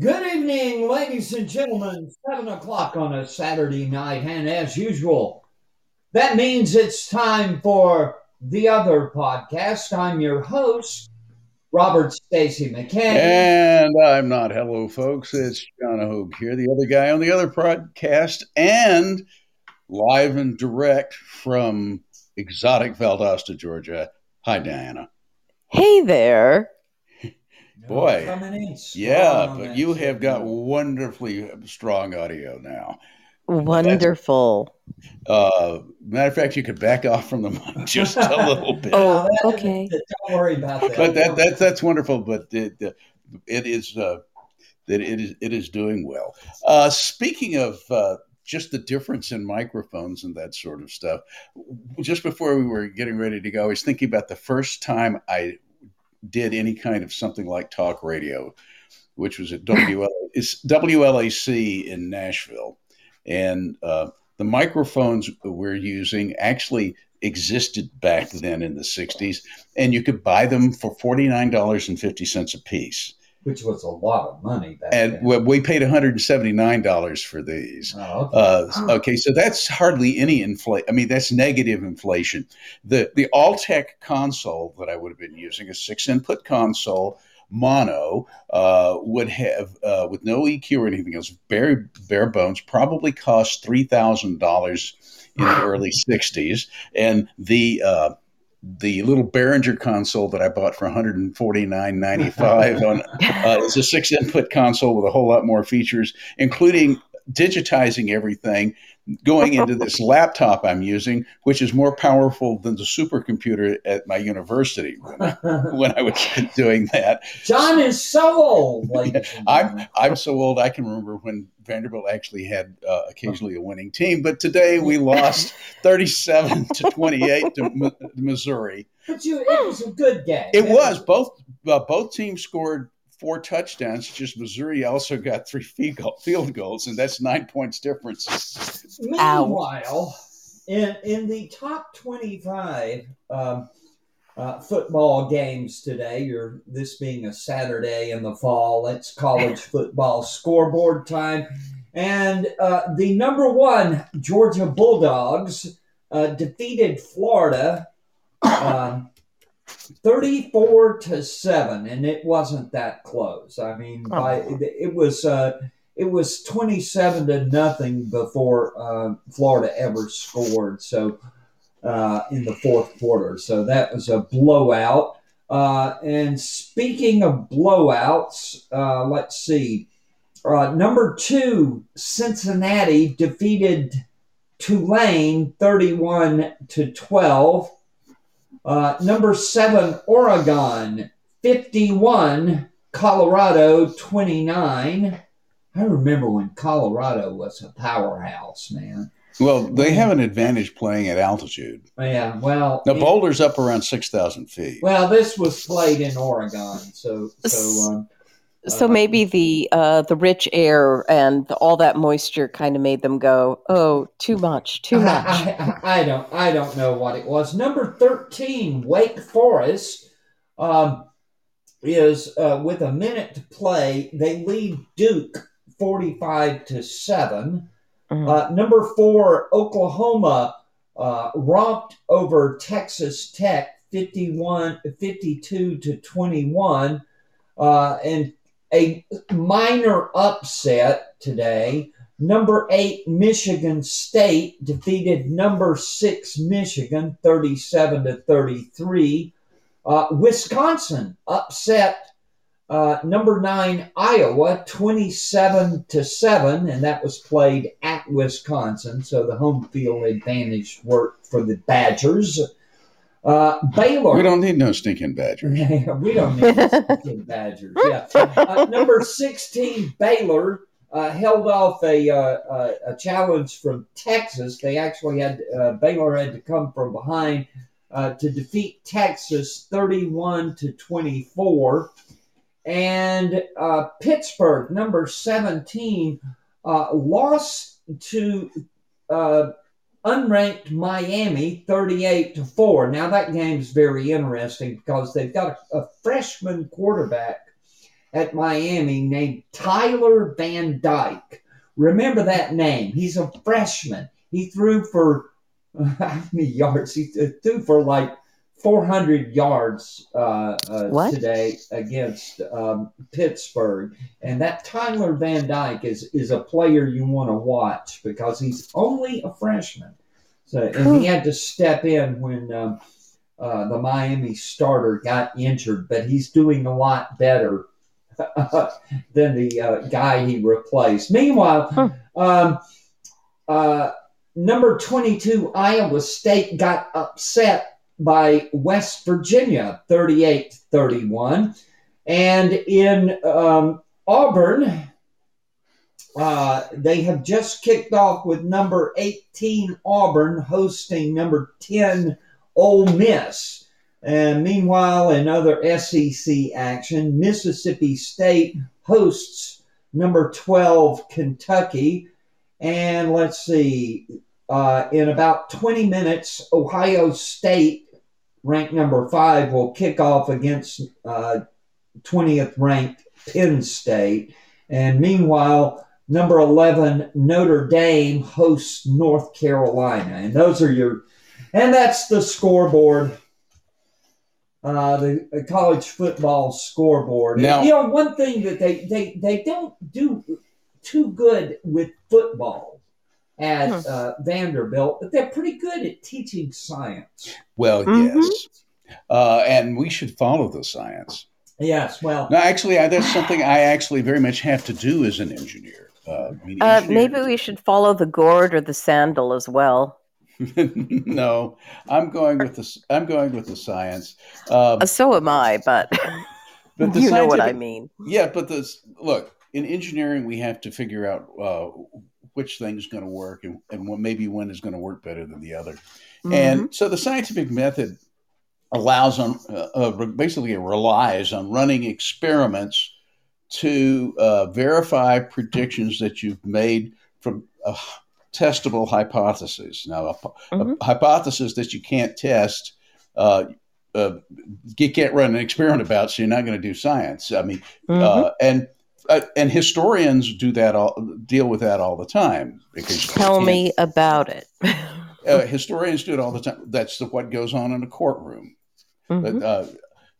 Good evening, ladies and gentlemen. Seven o'clock on a Saturday night, and as usual, that means it's time for the other podcast. I'm your host, Robert Stacy McCain. And I'm not. Hello, folks. It's John Hoge here, the other guy on the other podcast, and live and direct from exotic Valdosta, Georgia. Hi, Dianna. Hey there. Boy, Coming in Yeah, strong on but that you have got wonderfully strong audio now. Wonderful. Uh, matter of fact, you could back off from the mic just a little bit. Oh, okay. Don't worry about that. but that, that that's wonderful. But it, uh, it is uh, that it is it is doing well. Uh, speaking of uh, just the difference in microphones and that sort of stuff, just before we were getting ready to go, I was thinking about the first time I did any kind of something like talk radio, which was at WL, WLAC in Nashville, and uh, the microphones we're using actually existed back then in the 60s and you could buy them for $49.50 a piece which was a lot of money back and then. we- we paid $179 for these Oh, okay. uh, okay so that's hardly any inflation i mean that's negative inflation the the Altec console that i would have been using a six input console mono uh, would have uh, with no eq or anything else bare bare bones probably cost $3000 in the early 60s and the uh, the little Behringer console that I bought for 149.95 on uh, is a six input console with a whole lot more features, including digitizing everything, going into this laptop I'm using, which is more powerful than the supercomputer at my university when I, when I was doing that. John is so old, I'm. I'm so old I can remember when Vanderbilt actually had uh, occasionally a winning team, but today we lost 37 to 28 to Mi- Missouri. But you, it was a good game. It was both uh, both teams scored four touchdowns. Just Missouri also got three field field goals, and that's nine points difference. Meanwhile, in in the top twenty-five um, uh, football games today, you're this being a Saturday in the fall, it's college football scoreboard time, and uh, the number one Georgia Bulldogs uh, defeated Florida. Um, 34 to 7 and it wasn't that close i mean by, it was uh, it was 27 to nothing before uh, Florida ever scored. So uh, in the fourth quarter, so that was a blowout. Uh, and speaking of blowouts, uh, let's see. Uh, number two, Cincinnati defeated Tulane 31 to 12. Uh, number seven, Oregon 51, Colorado 29. I remember when Colorado was a powerhouse, man. Well, they have an advantage playing at altitude. Yeah, well, Now it- Boulder's up around six thousand feet. well, this was played in Oregon, so so um, So Uh, maybe the uh, the rich air and all that moisture kind of made them go, oh, too much, too much. I, I, I don't I don't know what it was. Number thirteen, Wake Forest, um, is uh, with a minute to play. They lead Duke forty-five to seven. Mhm. Uh, number four, Oklahoma uh, romped over Texas Tech 51, 52 to 21. Uh, and a minor upset today. Number eight, Michigan State defeated number six, Michigan, 37 to 33. Uh, Wisconsin upset uh, number nine, Iowa, 27 to 7, and that was played at Wisconsin, so the home field advantage worked for the Badgers. Uh, Baylor. We don't need no stinking badgers. we don't need the Badgers. Yeah. Uh, number 16, Baylor. Uh, held off a, uh, a a challenge from Texas. They actually had uh, Baylor had to come from behind uh, to defeat Texas 31 to 24. And uh, Pittsburgh, number 17, uh, lost to uh, unranked Miami 38 to 4. Now, that game's very interesting because they've got a, a freshman quarterback at Miami named Tyler Van Dyke. Remember that name. He's a freshman. He threw for how many yards? He threw for like 400 yards uh, uh, today against um, Pittsburgh. And that Tyler Van Dyke is, is a player you want to watch because he's only a freshman. So, and he had to step in when um, uh, the Miami starter got injured, but he's doing a lot better than the uh, guy he replaced. Meanwhile, um, uh, number 22, Iowa State got upset by West Virginia, 38 31. And in um, Auburn, uh, they have just kicked off with number 18 Auburn hosting number 10 Ole Miss. And meanwhile, in other SEC action, Mississippi State hosts number 12 Kentucky. And let's see, uh, in about 20 minutes, Ohio State ranked number five, will kick off against uh, 20th ranked Penn State. And meanwhile, number 11, Notre Dame hosts North Carolina. And those are your, and that's the scoreboard. Uh, the, the college football scoreboard. Now, and, you know, one thing that they, they, they don't do too good with football at hmm. uh, Vanderbilt, but they're pretty good at teaching science. Well, mm-hmm. yes. Uh, and we should follow the science. Yes, well. No, actually, I, that's something I actually very much have to do as an engineer. Uh, uh maybe we should follow the gourd or the sandal as well. no, I'm going with the I'm going with the science. Um, uh, so am I, but, but you know what I mean. Yeah, but this look in engineering, we have to figure out uh, which thing is going to work and, and what maybe one is going to work better than the other. Mm-hmm. And so the scientific method allows on uh, uh, basically it relies on running experiments to uh, verify predictions that you've made from a testable hypothesis. Now, a, mm-hmm. a hypothesis that you can't test, uh, uh, you can't run an experiment about, so you're not going to do science. I mean, uh, mm-hmm. and uh, and historians do that all deal with that all the time because tell me about it. Uh, historians do it all the time. That's the, what goes on in a courtroom. Mm-hmm. but, uh,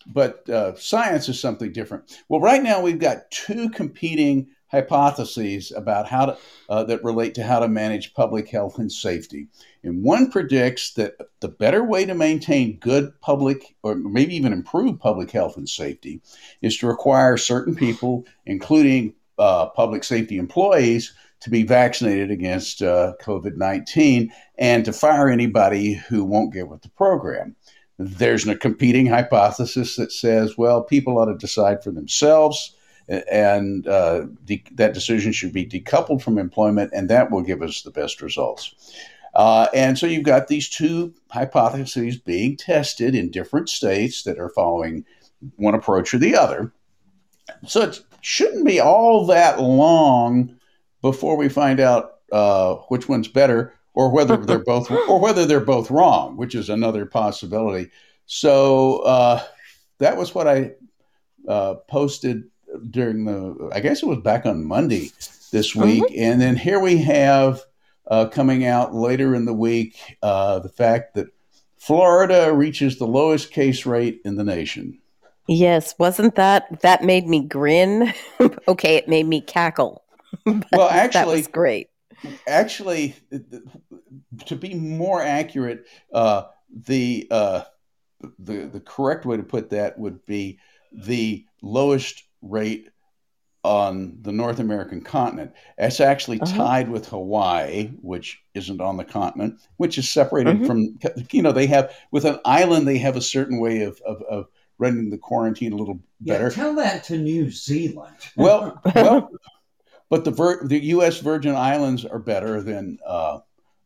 but uh, science is something different. Well right now we've got two competing hypotheses about how to uh, that relate to how to manage public health and safety and one predicts that the better way to maintain good public, or maybe even improve public health and safety, is to require certain people, including uh, public safety employees, to be vaccinated against uh, COVID 19 and to fire anybody who won't get with the program. There's a competing hypothesis that says, well, people ought to decide for themselves and uh, de- that decision should be decoupled from employment, and that will give us the best results. Uh, and so you've got these two hypotheses being tested in different states that are following one approach or the other. So it shouldn't be all that long before we find out uh, which one's better or whether they're both or whether they're both wrong, which is another possibility. So uh, that was what I uh, posted during the. I guess it was back on Monday this week, mm-hmm. and then here we have uh, coming out later in the week uh, the fact that Florida reaches the lowest case rate in the nation. Yes, wasn't that that made me grin? okay, it made me cackle. well, actually, that was great. Actually, to be more accurate, uh, the uh, the the correct way to put that would be the lowest rate on the North American continent. It's actually uh-huh. tied with Hawaii, which isn't on the continent, which is separated mm-hmm. from, you know, they have, with an island, they have a certain way of, of, of running the quarantine a little better. Yeah, tell that to New Zealand. well, well, but the, Vir- the U.S. Virgin Islands are better than uh,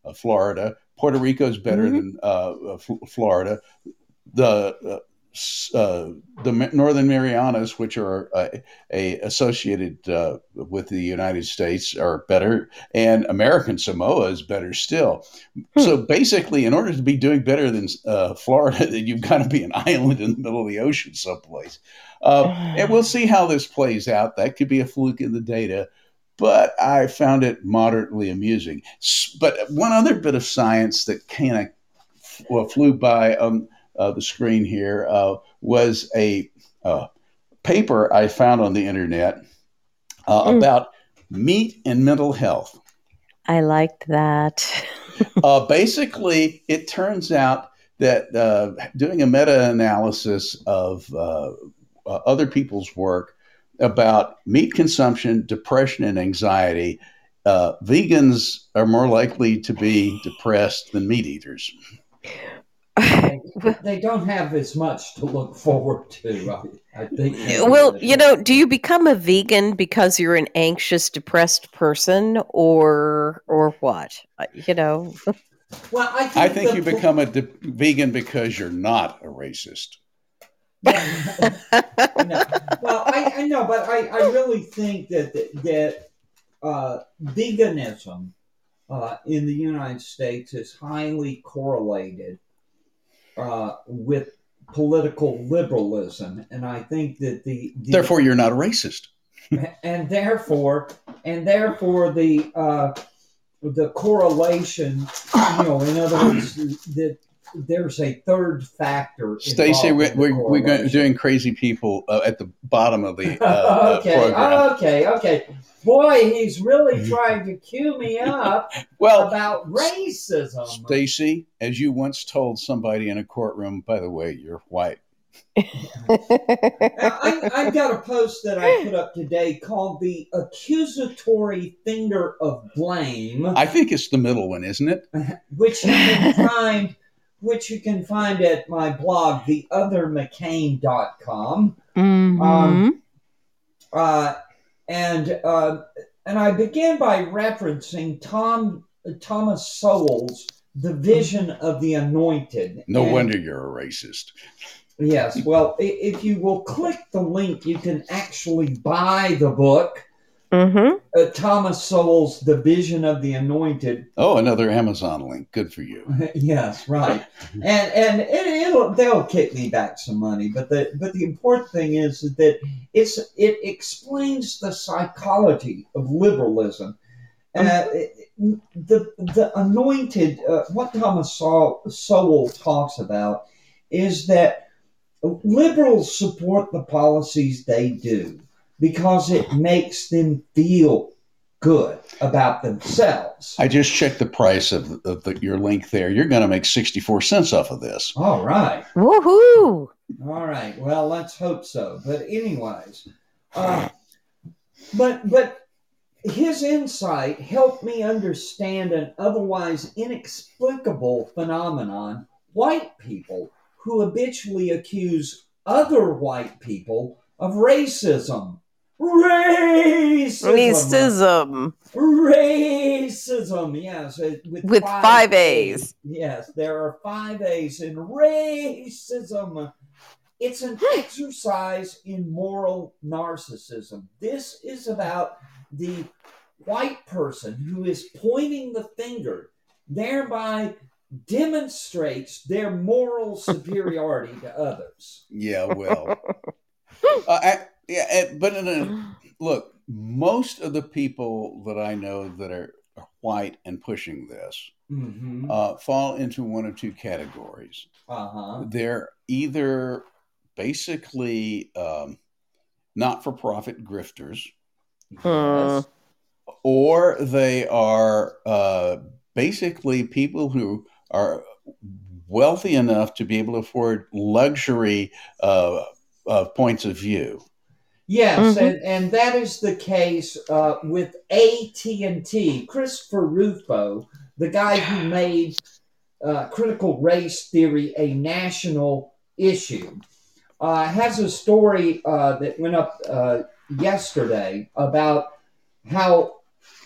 uh, Florida. Puerto Rico is better mm-hmm. than uh, F- Florida. The uh, uh, the Northern Marianas, which are uh, a associated uh, with the United States, are better, and American Samoa is better still. Hmm. So basically, in order to be doing better than uh, Florida, you've got to be an island in the middle of the ocean someplace. Uh, and we'll see how this plays out. That could be a fluke in the data. But I found it moderately amusing. But one other bit of science that kind of well, flew by on uh, the screen here uh, was a uh, paper I found on the internet mm. about meat and mental health. I liked that. Uh, basically, it turns out that uh, doing a meta analysis of other people's work about meat consumption, depression, and anxiety, uh, vegans are more likely to be depressed than meat eaters they don't have as much to look forward to. I, I think. Well, you know, do you become a vegan because you're an anxious, depressed person, or or what? Uh, you know. Well, I think, I think you become a de- vegan because you're not a racist. no. Well, I, I know, but I, I really think that that uh, veganism uh, in the United States is highly correlated uh, with political liberalism, and I think that the, the therefore you're not a racist, and therefore and therefore the uh, the correlation, you know, in other words, that there's a third factor. Stacy, we're, we're, we're, doing crazy people uh, at the bottom of the uh, okay, program. okay, okay boy, he's really trying to cue me up well, about racism. Stacy, as you once told somebody in a courtroom, by the way, you're white. I, have got a post that I put up today called the accusatory finger of blame. I think it's the middle one, isn't it? which you can find which you can find at my blog, theothermccain.com. Mm-hmm. Um, uh, and uh, and I began by referencing Tom Thomas Sowell's "The Vision of the Anointed." No and, wonder you're a racist. Yes, well, if you will click the link, you can actually buy the book. Mm-hmm. Uh, Thomas Sowell's The Vision of the Anointed. Oh, another Amazon link. Good for you. yes, right. and and it, will they'll kick me back some money, but the but the important thing is that it's it explains the psychology of liberalism. Uh, mm-hmm. the the anointed, uh, what Thomas Sowell talks about is that liberals support the policies they do because it makes them feel good about themselves. I just checked the price of, of the, your link there. You're going to make 64 cents off of this. All right. Woohoo! All right. Well, let's hope so. But anyways, uh, but but his insight helped me understand an otherwise inexplicable phenomenon: white people who habitually accuse other white people of racism Racism. Racism. Racism. Yes. With, with five, five A's. A's. Yes, there are five A's in racism. It's an exercise in moral narcissism. This is about the white person who is pointing the finger, thereby demonstrates their moral superiority to others. Yeah, well. Uh, I, yeah, but a, look, most of the people that I know that are white and pushing this mm-hmm. uh, fall into one of two categories. Uh-huh. They're either basically um, not-for-profit grifters, yes, or they are uh, basically people who are wealthy enough to be able to afford luxury uh, points of view. Yes, mm-hmm. and, and that is the case uh, with AT and T. Christopher Rufo, the guy who made uh, critical race theory a national issue, uh, has a story uh, that went up uh, yesterday about how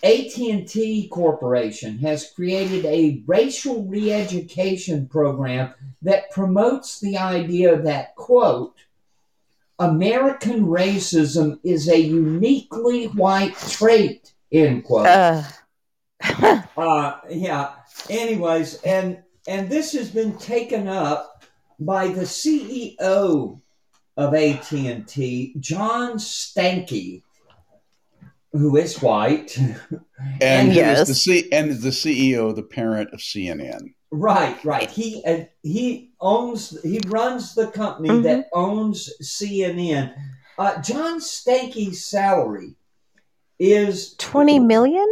AT&T Corporation has created a racial re-education program that promotes the idea that quote American racism is a uniquely white trait end quote. Uh, Uh, yeah. Anyways, and and this has been taken up by the CEO of AT and T, John Stankey, who is white. And who is Yes. the C- and is the CEO, the parent of CNN. Right, right. He uh, he owns he runs the company Mhm. that owns CNN. Uh, John Stankey's salary is 20 million?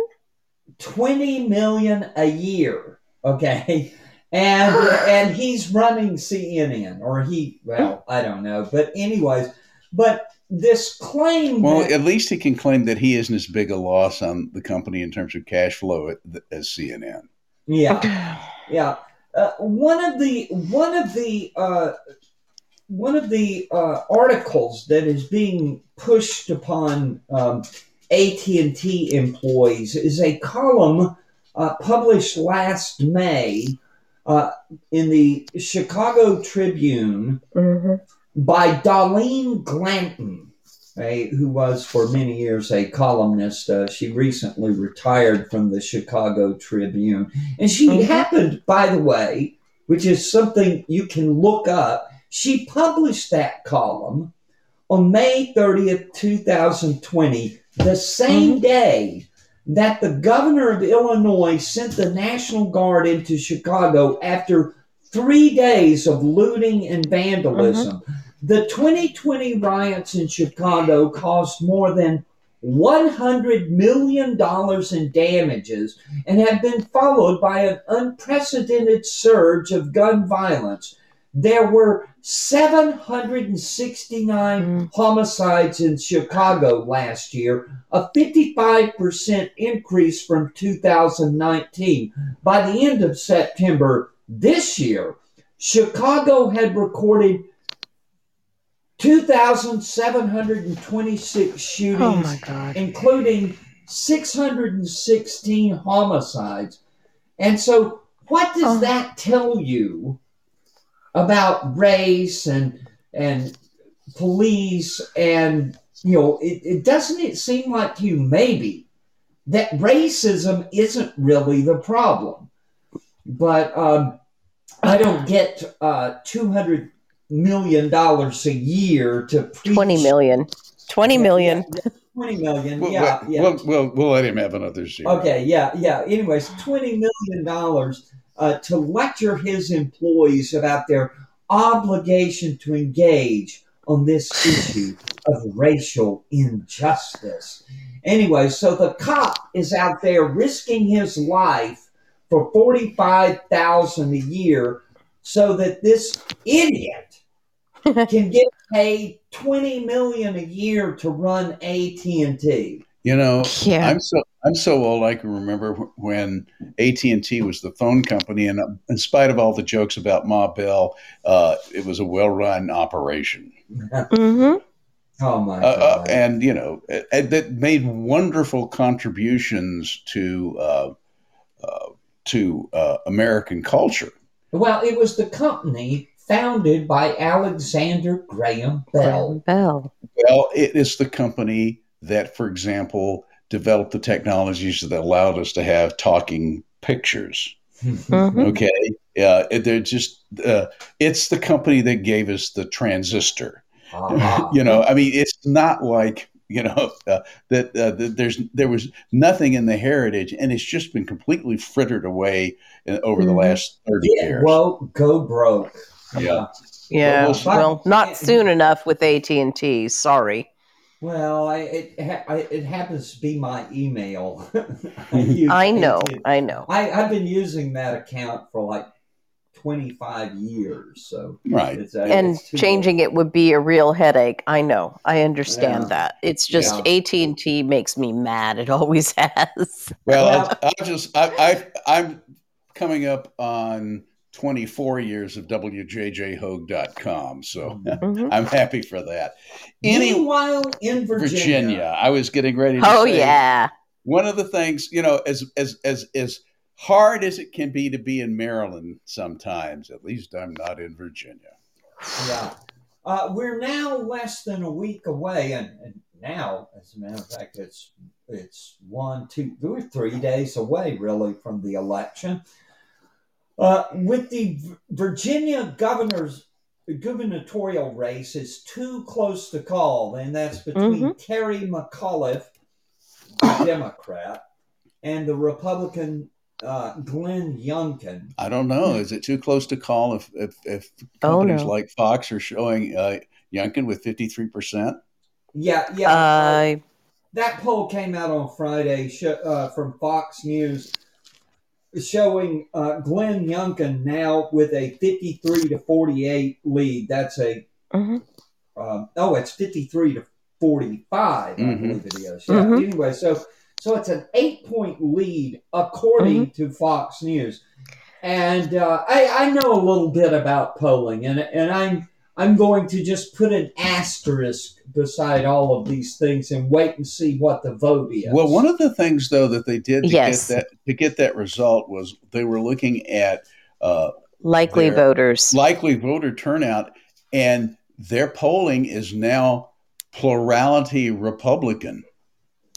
20 million a year okay and and he's running cnn or he well i don't know but anyways but this claim Well, that- at least he can claim that he isn't as big a loss on the company in terms of cash flow as CNN. yeah yeah uh, one of the one of the uh, one of the uh, articles that is being pushed upon um, AT&T employees is a column uh, published last May uh, in the Chicago Tribune Mhm. by Dahleen Glanton, a, who was for many years a columnist. Uh, she recently retired from the Chicago Tribune. And she Mhm. happened, by the way, which is something you can look up, she published that column on May 30th, 2020, the same day that the governor of Illinois sent the National Guard into Chicago after three days of looting and vandalism. The 2020 riots in Chicago caused more than $100 million in damages and have been followed by an unprecedented surge of gun violence. There were 769 Mm. homicides in Chicago last year, a 55% increase from 2019. By the end of September this year, Chicago had recorded 2,726 shootings Oh including 616 homicides. And so, what does Oh. that tell you about race and and police and you know it, it doesn't it seem like to you maybe that racism isn't really the problem but um, i don't get uh, 200 million dollars a year to preach 20 million. 20 million. yeah, yeah, 20 million. We'll, yeah, we'll, yeah. We'll, we'll, we'll let him have another year okay, yeah, yeah. Anyways, $20 million uh, to lecture his employees about their obligation to engage on this issue of racial injustice. Anyway, so the cop is out there risking his life for 45000 a year so that this idiot can get paid 20 million a year to run AT&T. You know, Yeah. I'm so I'm so old. I can remember when AT and T was the phone company, and uh, in spite of all the jokes about Ma Bell, uh, it was a well-run operation, hmm Oh my uh, uh, god. and you know that made wonderful contributions to uh, uh, to uh, American culture. well, it was the company founded by Alexander Graham Bell. Bell. Well, it is the company that, for example, developed the technologies that allowed us to have talking pictures. Mhm. Okay, uh, they're just uh, it's the company that gave us the transistor. Ah. you know, I mean, it's not like you know uh, that, uh, that there's there was nothing in the heritage, and it's just been completely frittered away in, over the Mhm. last thirty Yeah, years. well, go broke. Yeah. Yeah. Well, Well, not yeah. soon enough with AT&T. Sorry. Well, I, it ha- I, it happens to be my email. I, I know. AT&T. I know. I, I've been using that account for like 25 years. So right. it's, uh, and it's too changing it would be a real headache. I know. I understand Yeah. that. It's just Yeah. AT&T makes me mad. It always has. Well, Well- I'll, I'll just I, I I'm coming up on 24 years of WJJHoge.com, so Mhm. I'm happy for that. Any Meanwhile, in Virginia, Virginia, I was getting ready to Oh say, yeah. one of the things you know, as as as as hard as it can be to be in Maryland, sometimes at least I'm not in Virginia. Yeah. Uh, we're now less than a week away, and, and, now, as a matter of fact, it's it's one, two, we're three days away, really, from the election. Uh, with the Virginia governor's gubernatorial race is too close to call, and that's between mm-hmm. Terry McAuliffe, Democrat, and the Republican uh, Glenn Youngkin. I don't know. Is it too close to call if if, if companies oh, no. like Fox are showing uh, Youngkin with fifty three percent? Yeah, yeah. Uh, that poll came out on Friday sh- uh, from Fox News, showing uh, Glenn Youngkin now with a fifty three to forty eight lead. That's a mm-hmm. Um, oh, it's fifty three to forty five. Mm-hmm. I believe it is. Yeah. Mm-hmm. Anyway, so so it's an eight point lead according mm-hmm. to Fox News. And uh, I, I know a little bit about polling, and, and I'm I'm going to just put an asterisk beside all of these things and wait and see what the vote is. Well, one of the things though that they did to yes. get that to get that result was they were looking at uh, likely voters, likely voter turnout, and their polling is now plurality Republican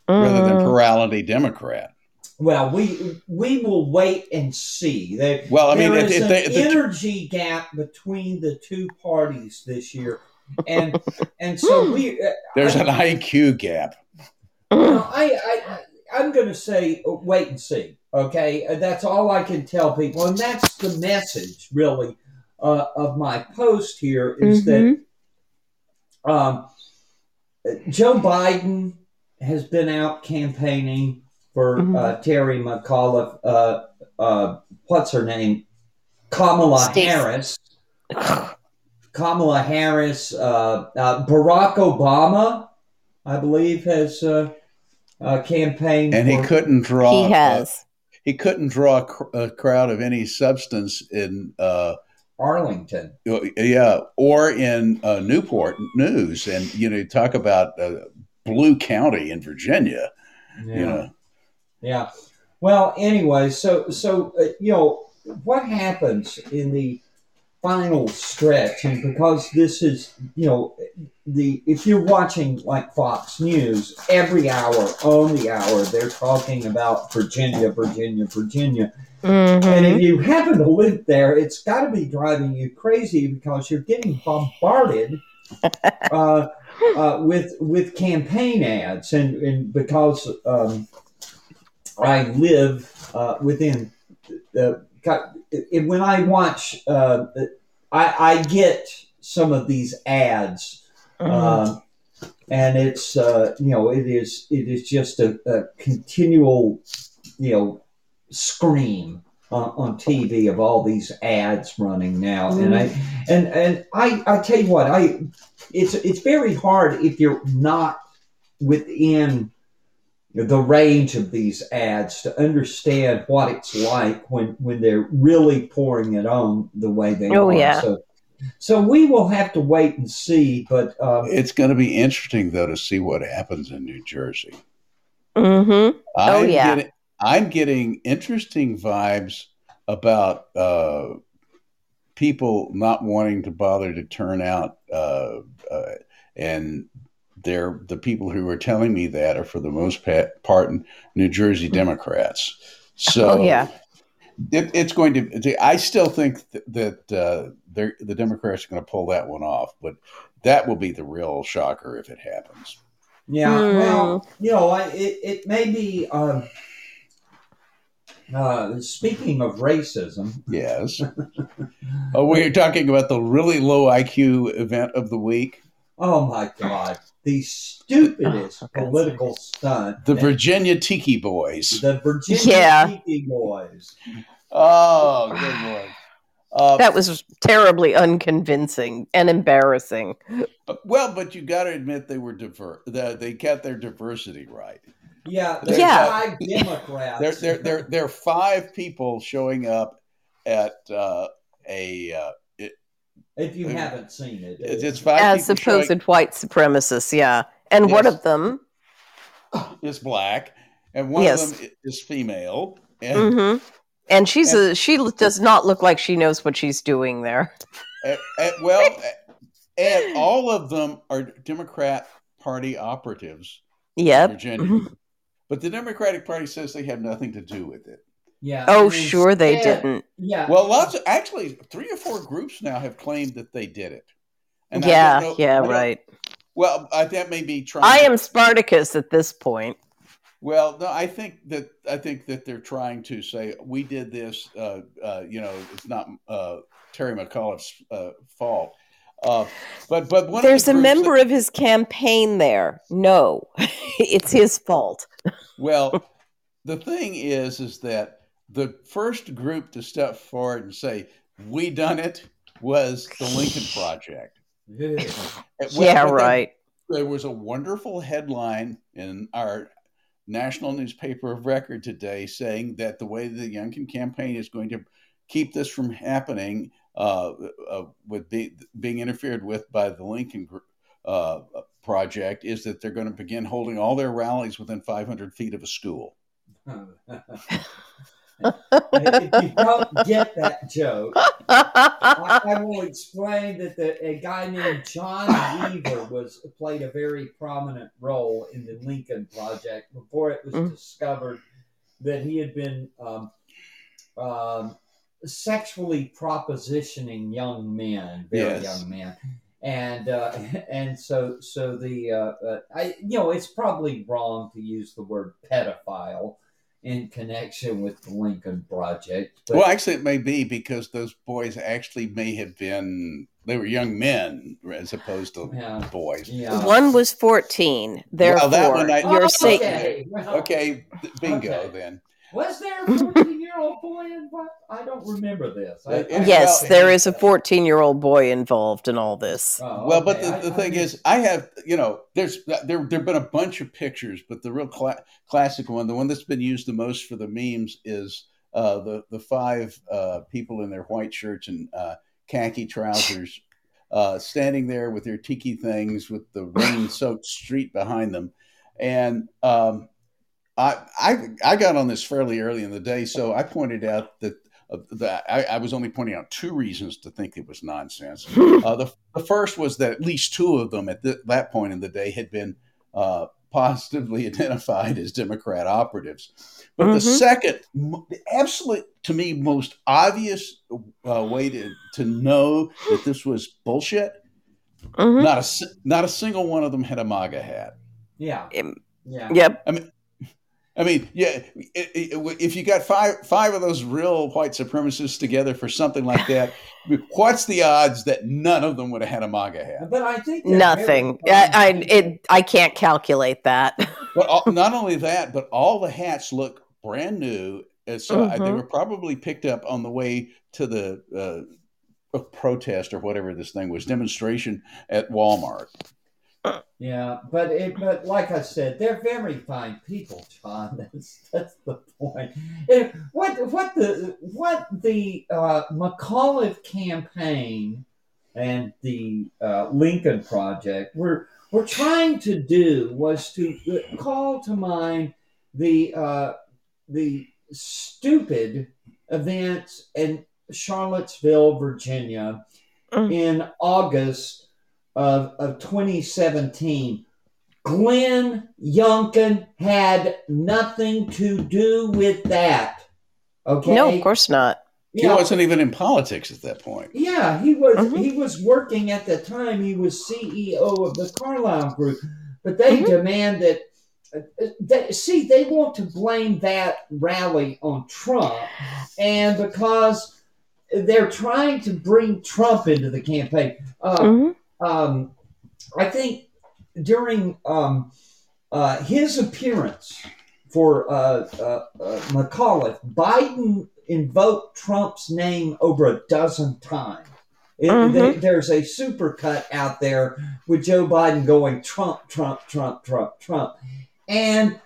mm. rather than mm. plurality Democrat. Well, we we will wait and see. There, well, I mean, there is an they, energy gap between the two parties this year, and and so we. Uh, There's I, an IQ gap. I, I I'm going to say uh, wait and see. Okay, uh, that's all I can tell people, and that's the message really uh, of my post here is mm-hmm. that um, Joe Biden has been out campaigning for mm-hmm. uh, Terry McAuliffe. Uh, uh, what's her name? Kamala Harris. Kamala Harris. Uh, uh, Barack Obama, I believe, has uh, campaigned. And for, he couldn't draw. He has. he couldn't draw a, cr- a, crowd of any substance in. Arlington. Yeah, or in Newport News. And, you know, talk about blue county in Virginia. Yeah. You know. Yeah. Well, anyway, so so uh, you know what happens in the final stretch, and because this is you know the if you're watching like Fox News every hour on the hour they're talking about Virginia, Virginia, Virginia. Mm-hmm. And if you happen to live there, it's got to be driving you crazy because you're getting bombarded uh, uh, with with campaign ads, and, and because um, I live uh, within the when I watch, uh, I, I, get some of these ads, mm-hmm. Um, and it's uh, you know it is it is just a, a continual you know scream on, on, TV of all these ads running now, mm. and I mm. and and I I tell you what I it's it's very hard if you're not within the range of these ads to understand what it's like when when they're really pouring it on the way they oh, are. Yeah. So, so we will have to wait and see, but um, it's going to be interesting though to see what happens in New Jersey. Mm-hmm. Oh I'm yeah. Getting, I'm getting interesting vibes about uh, people not wanting to bother to turn out, uh, uh, and they're the people who are telling me that are for the most part New Jersey mm-hmm. Democrats. So oh, yeah. It, it's going to. I still think that, that uh, the Democrats are going to pull that one off, but that will be the real shocker if it happens. Yeah, mm. well, you know, I, it, it may be. Um, uh, speaking of racism, yes. oh, we're talking about the really low IQ event of the week. Oh my God, the stupidest oh, political stunt. The Virginia Tiki Boys. The Virginia yeah. Tiki Boys. Oh, good lord. Uh, that was terribly unconvincing and embarrassing. Well, but you got to admit they were diverse. They got their diversity right. Yeah, there's yeah. five Democrats. There, there, there, there are five people showing up at uh, a. Uh, it, if you haven't seen it, it's, it's five as supposed showing, white supremacists. Yeah, and yes, one of them is black, and one Yes. of them is female. And, hmm And she's a she does not look like she knows what she's doing there. and- and- well, and all of them are Democrat Party operatives in Yep. Virginia. Mhm. But the Democratic Party says they have nothing to do with it. Yeah. Oh, and sure they instead- didn't. Yeah. Well, lots of actually three or four groups now have claimed that they did it. I yeah, know- yeah, right. Well, I, that may be trying. I to- am Spartacus at this point. Well, no, I think that I think that they're trying to say we did this. Uh, uh, you know, it's not uh, Terry McAuliffe's uh, fault. Uh, but but one There's a of the groups member of his campaign there. No, it's his fault. Well, the thing is, is that the first group to step forward and say we done it was the Lincoln Project. Yeah. Yeah, but there- right. there was a wonderful headline in our national newspaper of record today saying that the way the Youngkin campaign is going to keep this from happening uh, uh, with be, being interfered with by the Lincoln uh, project is that they're going to begin holding all their rallies within 500 feet of a school. if you don't get that joke, I, I will explain that the, a guy named John Weaver was played a very prominent role in the Lincoln Project before it was Mm. discovered that he had been um, um, sexually propositioning young men, very Yes. young men. And uh, and so so the uh, uh, I you know it's probably wrong to use the word pedophile in connection with the Lincoln Project. But well, actually, it may be because those boys actually may have been they were young men as opposed to Yeah. boys. yeah. One was 14. Therefore, that one I- you're Oh, saying okay. Well, Okay, bingo Okay. then. Was there 14 year old boy involved? I don't remember this. I, I- yes, Well, there is a 14 year old boy involved in all this. Oh, Well, but the, the I thing missed is, I have you know, there's there there've been a bunch of pictures, but the real cla- classic one, the one that's been used the most for the memes, is uh, the the five uh, people in their white shirts and uh, khaki trousers, uh, standing there with their tiki things, with the rain-soaked street behind them, and um, I, I I got on this fairly early in the day, so I pointed out that. Uh, that I, I was only pointing out two reasons to think it was nonsense. Uh, the, the first was that at least two of them at th- that point in the day had been uh, positively identified as Democrat operatives. But the Mhm. second, the absolute, to me, most obvious uh, way to, to know that this was bullshit, Mhm. not a, not a single one of them had a MAGA hat. Yeah. Um, Yeah. Yep. I mean, yeah, i- i- if you got five five of those real white supremacists together for something like that, what's the odds that none of them would have had a MAGA hat? But I think Nothing. I, I it I can't calculate that. But all, not only that, but all the hats look brand new. And So I- they Mhm. were probably picked up on the way to the uh, protest or whatever this thing was demonstration at Walmart. Yeah, but it, but like I said, they're very fine people, John. That's that's the point. What what the what the uh, McAuliffe campaign and the uh, Lincoln Project were were trying to do was to call to mind the uh, the stupid events in Charlottesville, Virginia, Mm. in August of, of 2017. Glenn Youngkin had nothing to do with that. Okay. No, of course not. He Yeah, wasn't even in politics at that point. yeah, he was Mhm. he was working at the time. He was CEO of the Carlyle Group, but they Mhm. demand that. uh, They, see, they want to blame that rally on Trump, and because they're trying to bring Trump into the campaign. Uh, Mhm. Um, I think during um, uh, his appearance for uh, uh, uh, McAuliffe, Biden invoked Trump's name over a dozen times. It- Mhm. they- there's a supercut out there with Joe Biden going Trump, Trump, Trump, Trump, Trump, and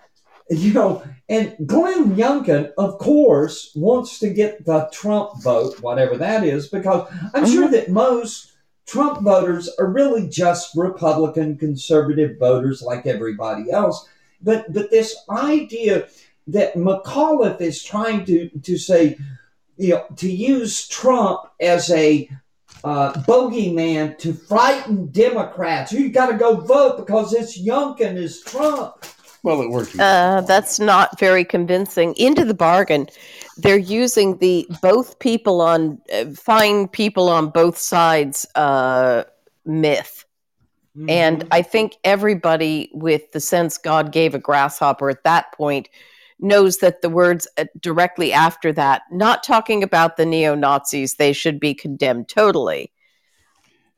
you know, and Glenn Youngkin, of course, wants to get the Trump vote, whatever that is, because I'm sure that most Trump voters are really just Republican conservative voters like everybody else. but but this idea that McAuliffe is trying to to say, you know, to use Trump as a uh, bogeyman to frighten Democrats. You've got to go vote because this Youngkin is Trump. Well, it worked. Uh, that's not very convincing. Into the bargain, they're using the both people on uh, fine people on both sides uh, myth. Mm-hmm. And I think everybody with the sense God gave a grasshopper at that point knows that the words uh, directly after that, not talking about the neo Nazis, they should be condemned totally.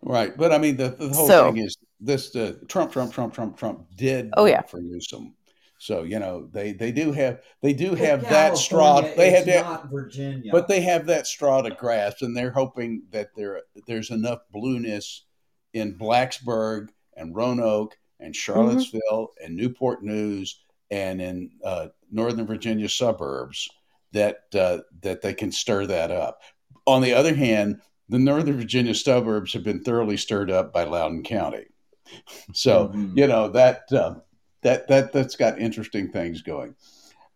Right, but I mean the, the whole So- thing is this: uh, Trump, Trump, Trump, Trump, Trump did. Oh, yeah. for Newsom. So you know they they do have they do have that straw. They is have that, not Virginia. but they have that straw to grasp, and they're hoping that there there's enough blueness in Blacksburg and Roanoke and Charlottesville and Newport News and in uh, Northern Virginia suburbs that uh, that they can stir that up. On the other hand, the Northern Virginia suburbs have been thoroughly stirred up by Loudoun County, so Mhm. you know that uh, that that that's got interesting things going.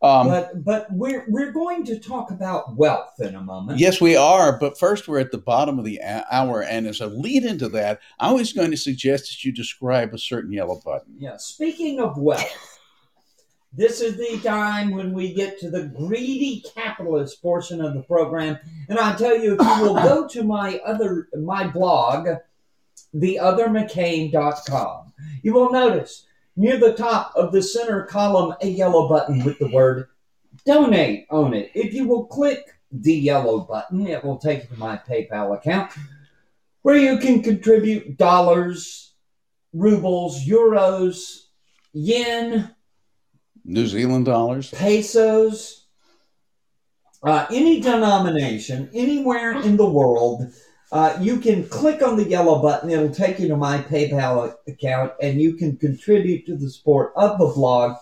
Um, but but we're we're going to talk about wealth in a moment. Yes, we are. But first, we're at the bottom of the hour. And as a lead into that, I was going to suggest that you describe a certain yellow button. Yeah. Speaking of wealth, this is the time when we get to the greedy capitalist portion of the program. And I tell you, if you will go to my other my blog, theothermccain.com, you will notice near the top of the center column a yellow button with the word donate on it. If you will click the yellow button, it will take you to my PayPal account where you can contribute dollars, rubles, euros, yen, New Zealand dollars. pesos, uh, any denomination, anywhere in the world. Uh, you can click on the yellow button. It'll take you to my PayPal account, and you can contribute to the support of the blog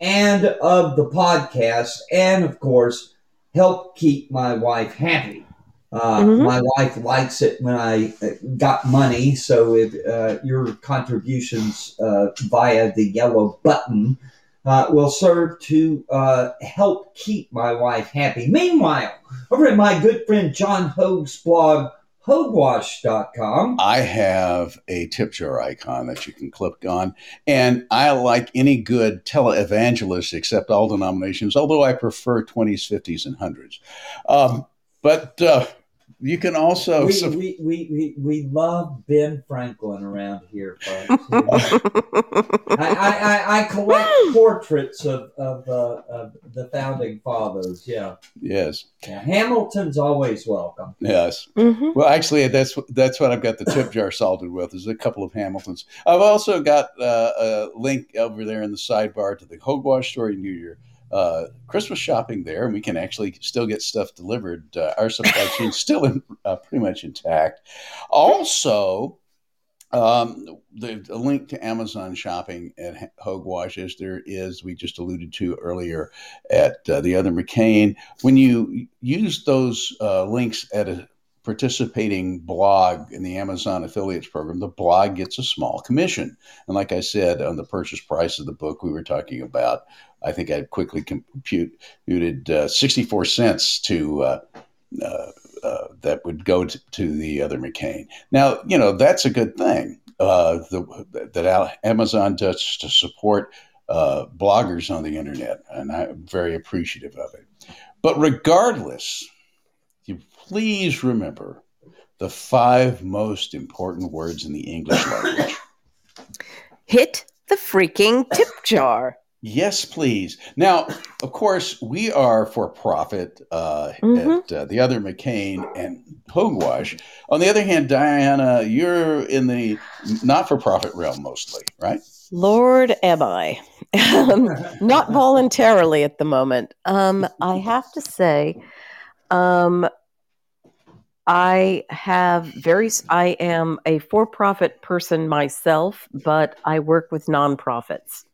and of the podcast, and of course, help keep my wife happy. Uh, Mhm. My wife likes it when I uh, got money, so if uh, your contributions uh, via the yellow button uh, will serve to uh, help keep my wife happy. Meanwhile, over at my good friend John Hoge's blog, hogewash.com, I have a tip jar icon that you can click on. And I like any good televangelist, except all denominations, although I prefer 20s, 50s, and 100s. Um, but uh, you can also. we, sup- we, we, we, we love Ben Franklin around here, folks. You? I, I, I, I collect portraits of, of, uh, of the founding fathers. Yeah. yes, yeah. Hamilton's always welcome. yes. Mhm. Well, actually, that's that's what I've got the tip jar salted with. Is a couple of Hamiltons. I've also got uh, a link over there in the sidebar to the Hogewash Story New Year uh, Christmas shopping there, and we can actually still get stuff delivered. Uh, our supply chain's still in, uh, pretty much intact. Also. Um, the, link to Amazon shopping at Hogewash, as there is, we just alluded to earlier at uh, the other McCain. When you use those uh, links at a participating blog in the Amazon affiliates program, the blog gets a small commission. And like I said, on the purchase price of the book we were talking about, I think I quickly computed uh, 64 cents to uh, uh, uh, that would go to, to the other McCain. Now, you know, that's a good thing uh, the, that Amazon does to support uh, bloggers on the internet. And I'm very appreciative of it. But regardless, you please remember the five most important words in the English language. Hit the freaking tip jar. Yes, please. Now, of course, we are for profit uh, Mhm. at uh, the other McCain and Hogewash. On the other hand, Dianna, you're in the not for profit realm mostly, right? Lord, am I? Um, Not voluntarily at the moment. Um, I have to say, um, I have very. I am a for-profit person myself, but I work with nonprofits.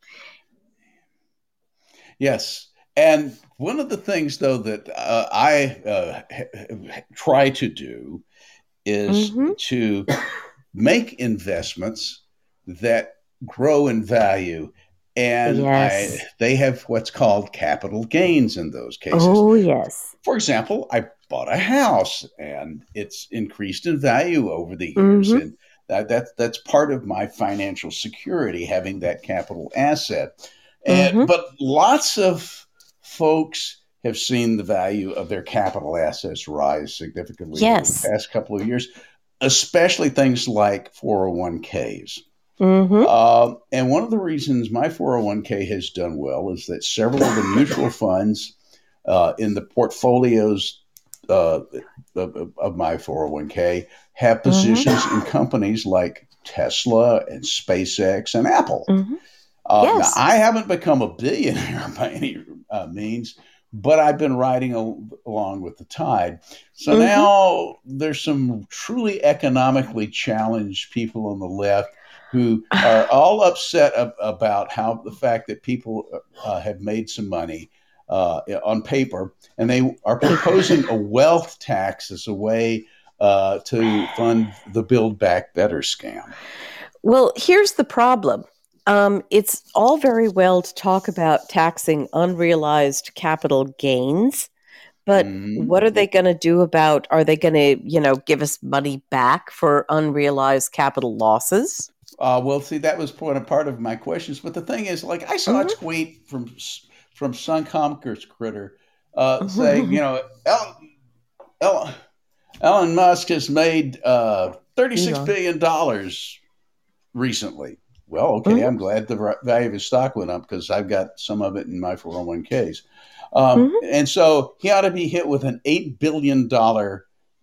Yes. And one of the things, though, that uh, I uh, try to do is Mhm. to make investments that grow in value and Yes. I, they have what's called capital gains in those cases. Oh, yes. For example, I bought a house and it's increased in value over the years, Mhm. and that, that that's part of my financial security having that capital asset. And Mhm. but lots of folks have seen the value of their capital assets rise significantly Yes. over the past couple of years, especially things like 401ks. hmm Uh, and one of the reasons my 401k has done well is that several of the mutual funds uh, in the portfolios uh, of, of my 401k have positions in companies like Tesla and SpaceX and Apple. hmm Uh, Yes. Now, I haven't become a billionaire by any uh, means, but I've been riding al- along with the tide. So Mhm. now there's some truly economically challenged people on the left who are all upset ab- about how the fact that people uh, have made some money uh, on paper, and they are proposing a wealth tax as a way uh, to fund the Build Back Better scam. Well, here's the problem. Um, it's all very well to talk about taxing unrealized capital gains, but Mhm. what are they going to do about? Are they going to, you know, give us money back for unrealized capital losses? Uh, well, see, that was part of, part of my questions. But the thing is, like, I saw a tweet from from Sun Conquers Critter uh, saying, you know, El, El, Elon Musk has made uh, thirty six Elon. billion dollars recently. Well, okay, Mhm. I'm glad the value of his stock went up because I've got some of it in my 401ks. Um, And so he ought to be hit with an $8 billion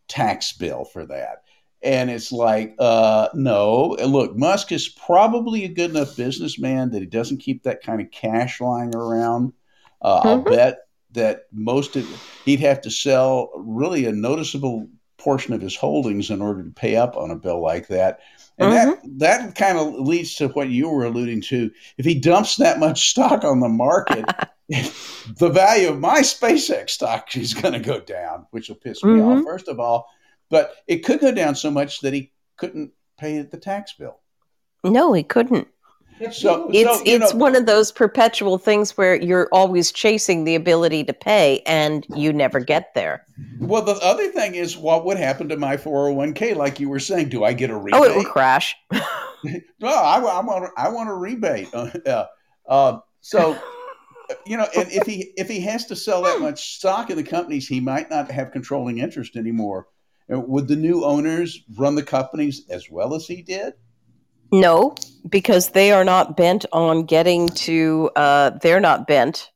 tax bill for that. And it's like, uh, no. And look, Musk is probably a good enough businessman that he doesn't keep that kind of cash lying around. Uh, I'll Mhm. bet that most of he'd have to sell really a noticeable portion of his holdings in order to pay up on a bill like that. And that that kind of leads to what you were alluding to. If he dumps that much stock on the market, the value of my SpaceX stock is going to go down, which will piss me Mhm. off, first of all. But it could go down so much that he couldn't pay the tax bill. No, he couldn't. So- It's So, it's know- one of those perpetual things where you're always chasing the ability to pay and you never get there. Well, the other thing is, what would happen to my 401k? Like you were saying, do I get a rebate? Oh, it will crash. No, I, I want I want a rebate. Uh. Uh, so, you know, and if he if he has to sell that much stock in the companies, he might not have controlling interest anymore. Uh, Would the new owners run the companies as well as he did? No, because they are not bent on getting to. Uh, they're not bent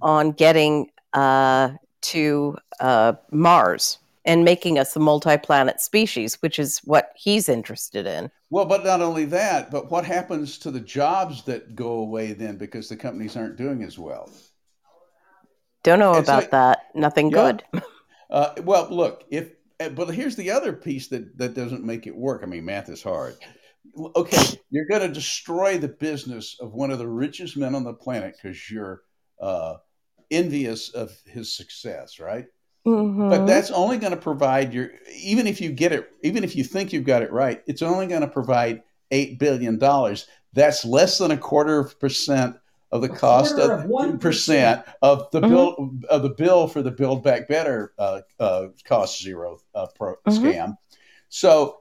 on getting uh, to uh, Mars and making us a multi-planet species, which is what he's interested in. Well, but not only that, but what happens to the jobs that go away then because the companies aren't doing as well? Don't know It's about like- that. Nothing Yeah. good. Uh, well, look, if but here's the other piece that that doesn't make it work. I mean, math is hard. Okay, you're going to destroy the business of one of the richest men on the planet because you're uh, envious of his success, right? But Mhm. that's only going to provide your even if you get it, even if you think you've got it right, it's only going to provide eight billion dollars. That's less than a quarter of percent of the A cost of 1%. percent of the Mhm. bill of the bill for the Build Back Better uh, uh, cost zero uh, pro, Mhm. scam. So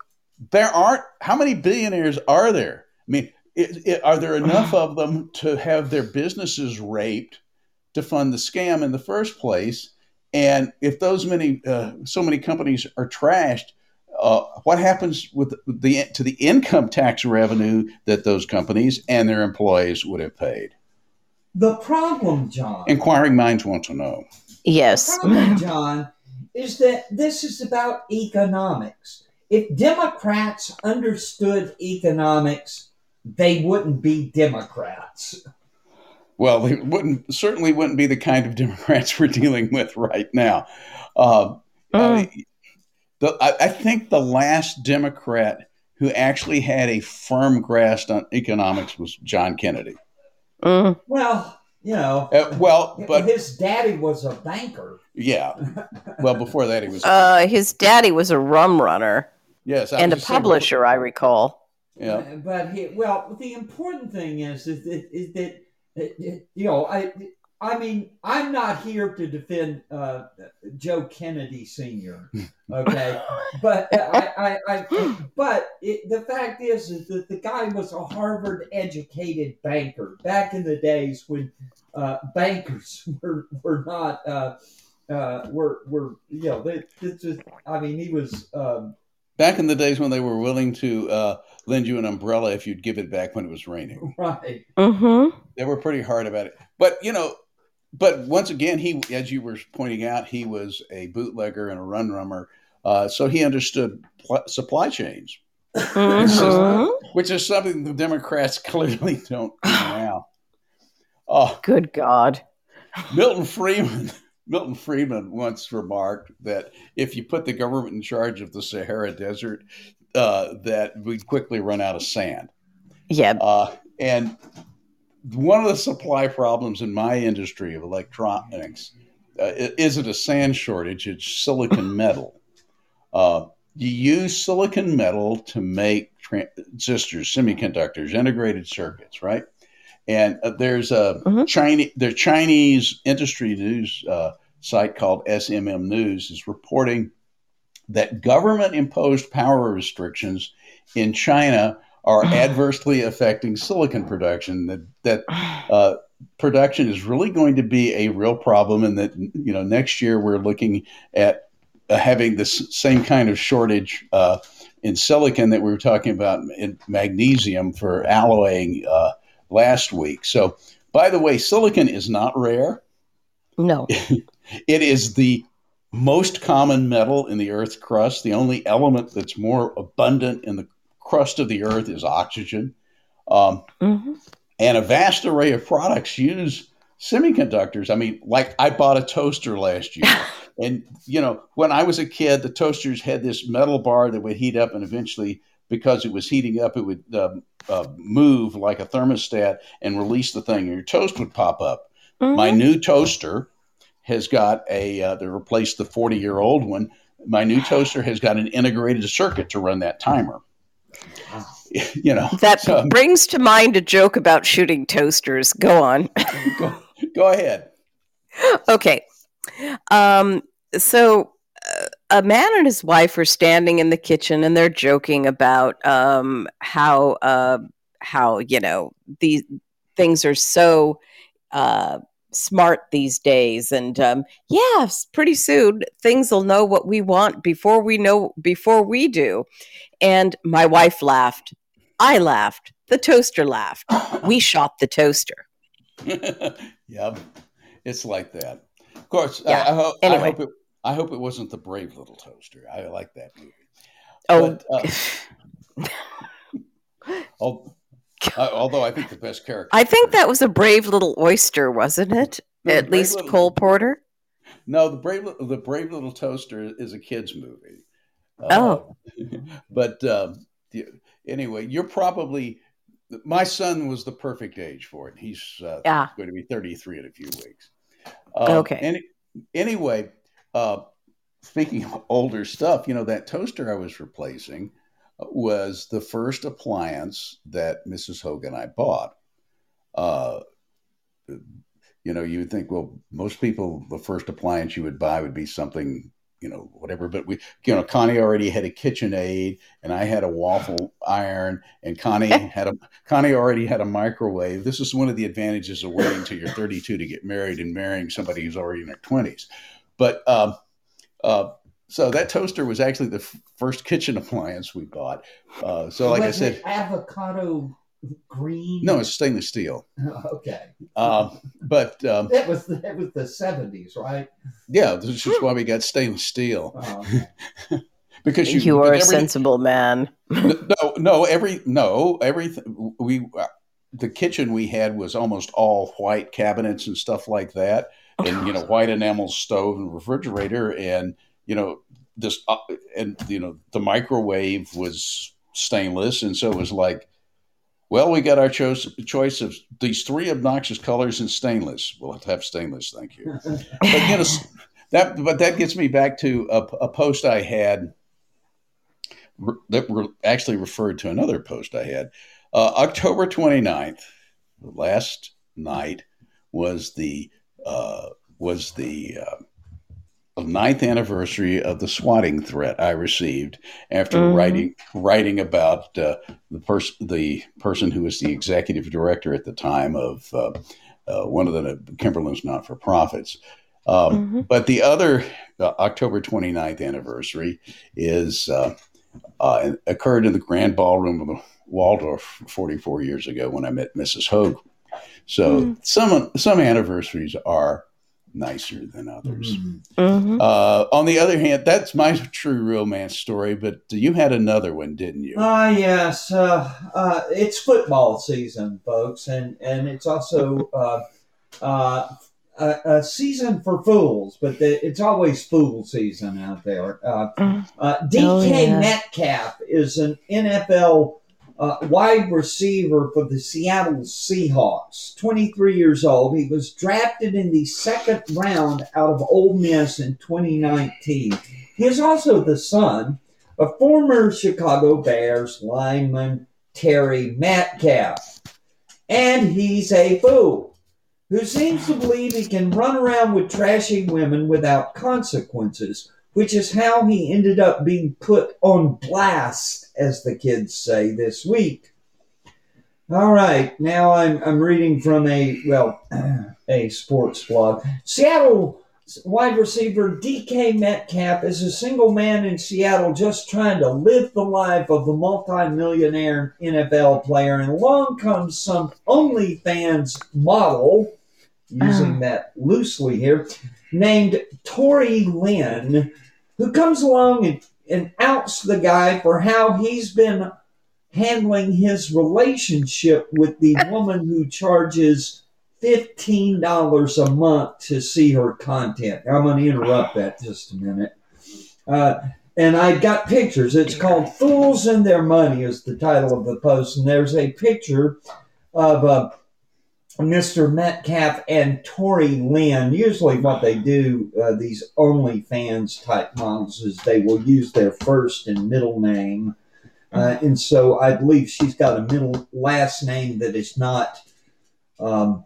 there aren't how many billionaires are there? I mean, it, it, are there enough of them to have their businesses raped to fund the scam in the first place? And if those many, uh, so many companies are trashed, uh, what happens with the to the income tax revenue that those companies and their employees would have paid? the problem, John, Inquiring minds want to know. yes. The problem, John, is that this is about economics. If Democrats understood economics, they wouldn't be Democrats. Well, they wouldn't certainly wouldn't be the kind of Democrats we're dealing with right now. Uh, uh, the, I, I think the last Democrat who actually had a firm grasp on economics was John Kennedy. Mm. Well, you know, Uh, well, but his daddy was a banker. yeah. Well, before that, he was Uh, his daddy was a rum runner yes, I and a was just saying, publisher, I recall. Yeah. Uh, but he, well, the important thing is is that, is that uh, you know I I mean I'm not here to defend uh, Joe Kennedy Sr. Okay, but I, I, I but it, the fact is is that the guy was a Harvard educated banker back in the days when uh, bankers were were not. Uh, uh, were were you know they, this just I mean he was um, Back in the days when they were willing to uh, lend you an umbrella if you'd give it back when it was raining. right Mm-hmm. They were pretty hard about it. But, you know, but once again, he, as you were pointing out, he was a bootlegger and a run rummer. Uh, so he understood pl- supply chains, Mhm. which is something the Democrats clearly don't do now. Oh, Good God. Milton Friedman. Milton Friedman once remarked that if you put the government in charge of the Sahara Desert, uh, that we'd quickly run out of sand. Yeah. Uh, and one of the supply problems in my industry of electronics uh, isn't a sand shortage; it's silicon metal. Uh, you use silicon metal to make transistors, semiconductors, integrated circuits, right? And uh, there's a Mhm. Chinese, their Chinese industry news uh, site called SMM News is reporting that government-imposed power restrictions in China are adversely affecting silicon production. That that uh, production is really going to be a real problem, and that you know next year we're looking at uh, having this same kind of shortage uh, in silicon that we were talking about in magnesium for alloying uh, last week. So, by the way, silicon is not rare. No. It is the most common metal in the Earth's crust. The only element that's more abundant in the crust of the Earth is oxygen. Um, hmm and a vast array of products use semiconductors. I mean, like I bought a toaster last year, and you know, when I was a kid, the toasters had this metal bar that would heat up, and eventually, because it was heating up, it would um, uh, move like a thermostat and release the thing, and your toast would pop up. My new toaster has got a uh, to replace the 40 year old one. My new toaster has got an integrated circuit to run that timer. you know, That so- brings to mind a joke about shooting toasters. Go on. go, go ahead. okay. Um, so uh, a man and his wife are standing in the kitchen and they're joking about um, how uh, how you know these things are so uh, smart these days, and um, yes, pretty soon things will know what we want before we know before we do. And my wife laughed. I laughed. The toaster laughed. We shot the toaster. yep, it's like that. Of course, Yeah. I, I, hope, Anyway. I hope it. I hope it wasn't the brave little toaster. I like that movie. Oh, But, uh, al- uh, although I think the best character. I think that was a brave little oyster, wasn't it? No, At least Little- Cole Porter. No, the brave the brave little toaster is a kids movie. Oh. Uh, but um, anyway, you're probably my son was the perfect age for it. He's uh, Yeah. going to be 33 in a few weeks. Um, Okay. Any, anyway, uh, speaking of older stuff, you know that toaster I was replacing was the first appliance that Mrs. Hogan and I bought. Uh, you know, you would think, well, most people, the first appliance you would buy would be something, you know, whatever. But we, you know, Connie already had a KitchenAid, and I had a waffle iron, and Connie had a Connie already had a microwave. This is one of the advantages of waiting till you're 32 to get married and marrying somebody who's already in their 20s. But um, uh, so that toaster was actually the f- first kitchen appliance we bought. Uh, so, like I said, it avocado green. no, it's stainless steel. okay. Um, but um, That was the, that was the seventies, right? yeah, this is why we got stainless steel Oh, okay. because you, You are a sensible man. no, no, every no, everything we uh, the kitchen we had was almost all white cabinets and stuff like that, and you know white enamel stove and refrigerator, and you know this uh, and you know the microwave was stainless, and so it was like. Well, we got our choice choice of these three obnoxious colors and stainless. We'll have have stainless, thank you. but you know that but that gets me back to a, a post I had that were actually referred to another post I had. Uh, October 29th, last night, was the uh, was the uh, ninth anniversary of the swatting threat I received after mm-hmm. writing writing about uh, the person the person who was the executive director at the time of uh, uh, one of the Kimberlin's not for profits. Um, mm-hmm. But the other uh, October 29th anniversary is uh, uh, occurred in the grand ballroom of the Waldorf 44 years ago when I met Mrs. Hoge. So mm-hmm. some some anniversaries are nicer than others. Mm-hmm. mm-hmm. Uh, on the other hand, that's my true romance story. But you had another one, didn't you? Ah, uh, yes. Uh, uh, it's football season, folks, and and it's also uh, uh, a, a, season for fools, but the, it's always fool season out there. Uh, mm. uh, DK oh, yeah. Metcalf is an NFL uh, wide receiver for the Seattle Seahawks, 23 years old. He was drafted in the second round out of Ole Miss in 2019. He is also the son of former Chicago Bears lineman Terry Metcalf. And he's a fool who seems to believe he can run around with trashy women without consequences, which is how he ended up being put on blast, as the kids say this week. All right, now I'm, I'm reading from a, well, a sports blog. Seattle wide receiver DK Metcalf is a single man in Seattle just trying to live the life of a multimillionaire NFL player, and along comes some OnlyFans model using oh. that loosely here, named Tori Lynn, who comes along and, and outs the guy for how he's been handling his relationship with the woman who charges $15 a month to see her content. I'm going to interrupt that just a minute. Uh, and I got pictures. It's called Fools and Their Money, is the title of the post. And there's a picture of a Mr. Metcalf and Tori Lynn. Usually, what they do, uh, these OnlyFans type models, is they will use their first and middle name. Uh, and so I believe she's got a middle last name that is not um,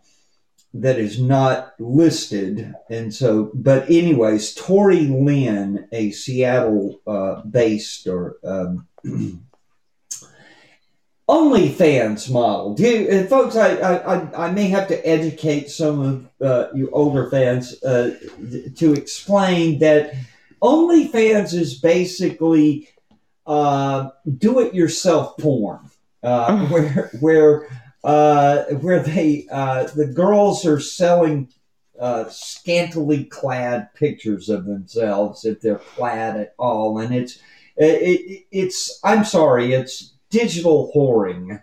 that is not listed. And so, but anyways, Tori Lynn, a Seattle uh, based or um, OnlyFans model. Do you, uh, folks, I, I, I may have to educate some of uh, you older fans uh, to explain that OnlyFans is basically uh, do-it-yourself porn, uh, mm. where where uh, where they the girls are selling scantily clad pictures of themselves if they're clad at all, and it's it, it's I'm sorry, it's digital whoring.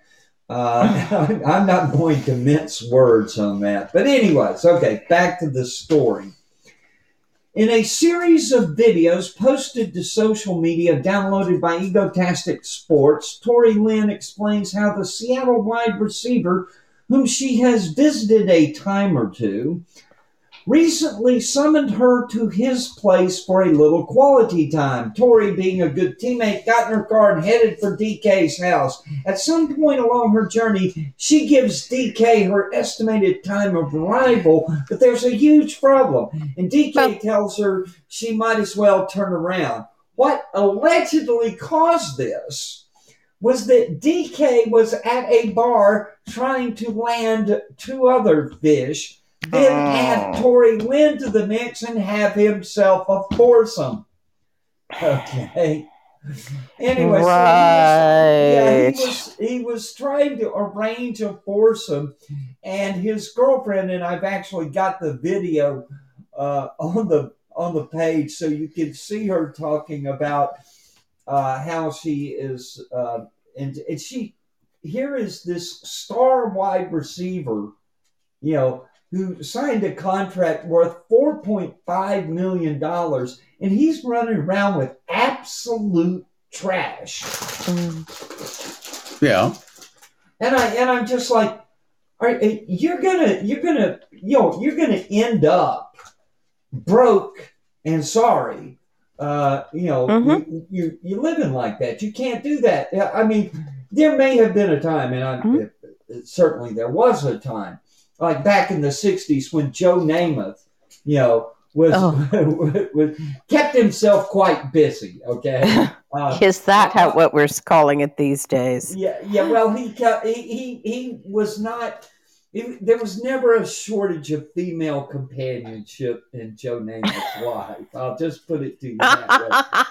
Uh, I'm not going to mince words on that. But, anyways, okay, back to the story. In a series of videos posted to social media downloaded by Egotastic Sports, Tori Lynn explains how the Seattle wide receiver, whom she has visited a time or two, recently summoned her to his place for a little quality time. Tori, being a good teammate, got in her car and headed for DK's house. At some point along her journey, she gives DK her estimated time of arrival, but there's a huge problem. And DK tells her she might as well turn around. What allegedly caused this was that DK was at a bar trying to land two other fish then oh. add Tori Lynn to the mix and have himself a foursome. Okay. Anyway, right. so he, was, yeah, he was he was trying to arrange a foursome, and his girlfriend and I've actually got the video uh, on the on the page, so you can see her talking about uh, how she is, uh, and and she here is this star wide receiver, you know, who signed a contract worth $4.5 million, and he's running around with absolute trash. Yeah. And I and I'm just like, all right, you're gonna you're gonna you know you're gonna end up broke and sorry uh, you know, Mhm. you, you you living like that. You can't do that. I mean, there may have been a time, and I, Mhm. certainly there was a time, like back in the '60s when Joe Namath, you know, was, Oh. was kept himself quite busy. Okay, uh, Is that how what we're calling it these days? yeah, yeah. Well, he kept, he, he he was not. It, there was never a shortage of female companionship in Joe Namath's life. I'll just put it to you that way.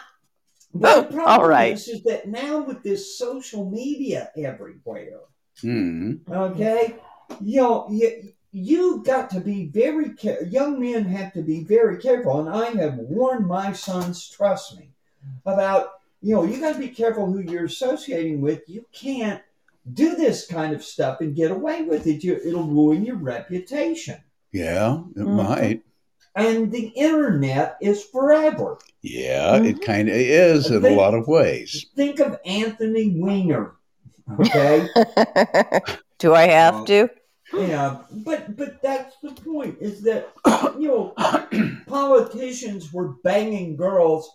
But the problem All right. is, is that now with this social media everywhere, Hmm. okay, you know, you, you've got to be very careful. Young men have to be very careful, and I have warned my sons, trust me, about, you know, you got to be careful who you're associating with. You can't do this kind of stuff and get away with it. You, it'll ruin your reputation. Yeah, it Mhm. might. And the internet is forever. Yeah, it Mhm. kind of is in a lot of ways. Think of Anthony Weiner, okay? Do I have to? Yeah, but but that's the point is that you know politicians were banging girls